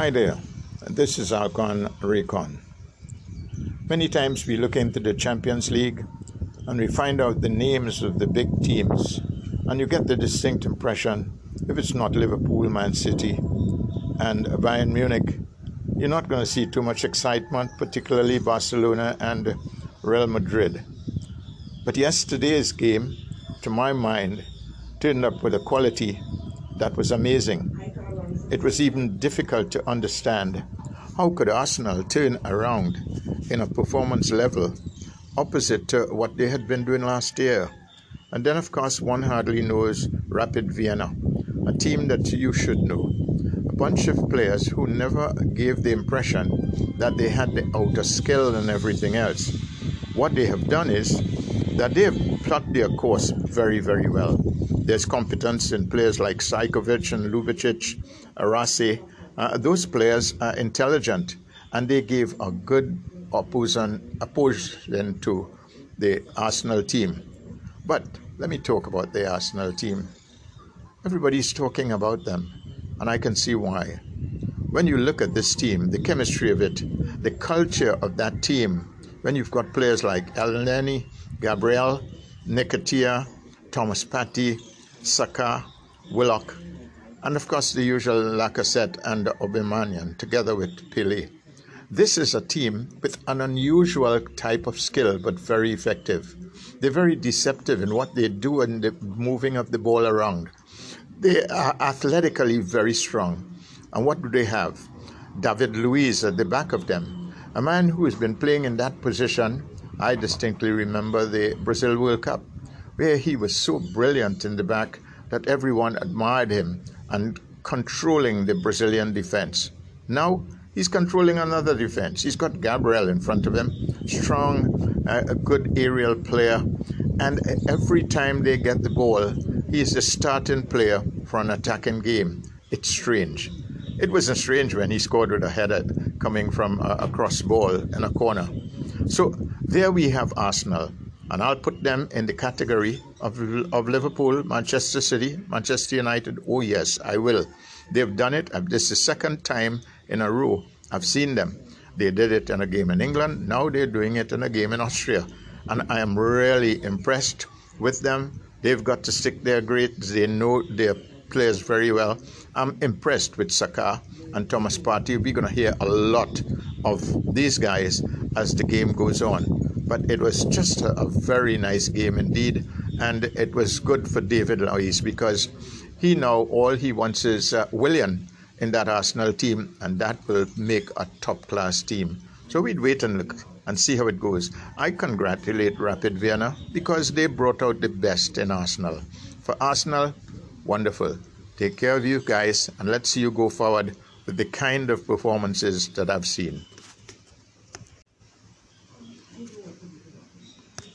Hi there, this is Alcon Raycon. Many times we look into the Champions League and we find out the names of the big teams, and you get the distinct impression if it's not Liverpool, Man City, and Bayern Munich, you're not going to see too much excitement, particularly Barcelona and Real Madrid. But yesterday's game, to my mind, turned up with a quality that was amazing. It was even difficult to understand how could Arsenal turn around in a performance level opposite to what they had been doing last year. And then, of course, one hardly knows Rapid Vienna, a team that you should know. A bunch of players who never gave the impression that they had the outer skill and everything else. What they have done is that they have plotted their course very, very well. There's competence in players like Sajkovic and Ljubicic, Arasi. Uh, those players are intelligent and they gave a good opposition, opposition to the Arsenal team. But let me talk about the Arsenal team. Everybody's talking about them, and I can see why. When you look at this team, the chemistry of it, the culture of that team, when you've got players like Elneny, Gabriel, Nketiah, Thomas Partey, Saka, Willock, and of course the usual Lacazette and Aubameyang together with Pepe. This is a team with an unusual type of skill, but very effective. They're very deceptive in what they do and the moving of the ball around. They are athletically very strong. And what do they have? David Luiz at the back of them, a man who has been playing in that position. I distinctly remember the Brazil World Cup, where he was so brilliant in the back that everyone admired him and controlling the Brazilian defense. Now he's controlling another defense. He's got Gabriel in front of him, strong, uh, a good aerial player, and every time they get the ball, he's the starting player for an attacking game. It's strange. It wasn't strange when he scored with a header coming from uh, a, a cross ball in a corner. So there we have Arsenal and I'll put them in the category of, of Liverpool, Manchester City, Manchester United. Oh, yes, I will. They've done it. Uh, this is the second time in a row I've seen them. They did it in a game in England. Now they're doing it in a game in Austria. And I am really impressed with them. They've got to stick their great. They know their players very well. I'm impressed with Saka and Thomas Partey. We're going to hear a lot of these guys as the game goes on. But it was just a, a very nice game indeed, and it was good for David Luiz because he now all he wants is uh, Willian in that Arsenal team, and that will make a top class team. So we'd wait and look and see how it goes. I congratulate Rapid Vienna because they brought out the best in Arsenal. For Arsenal, wonderful. Take care of you guys, and let's see you go forward with the kind of performances that I've seen.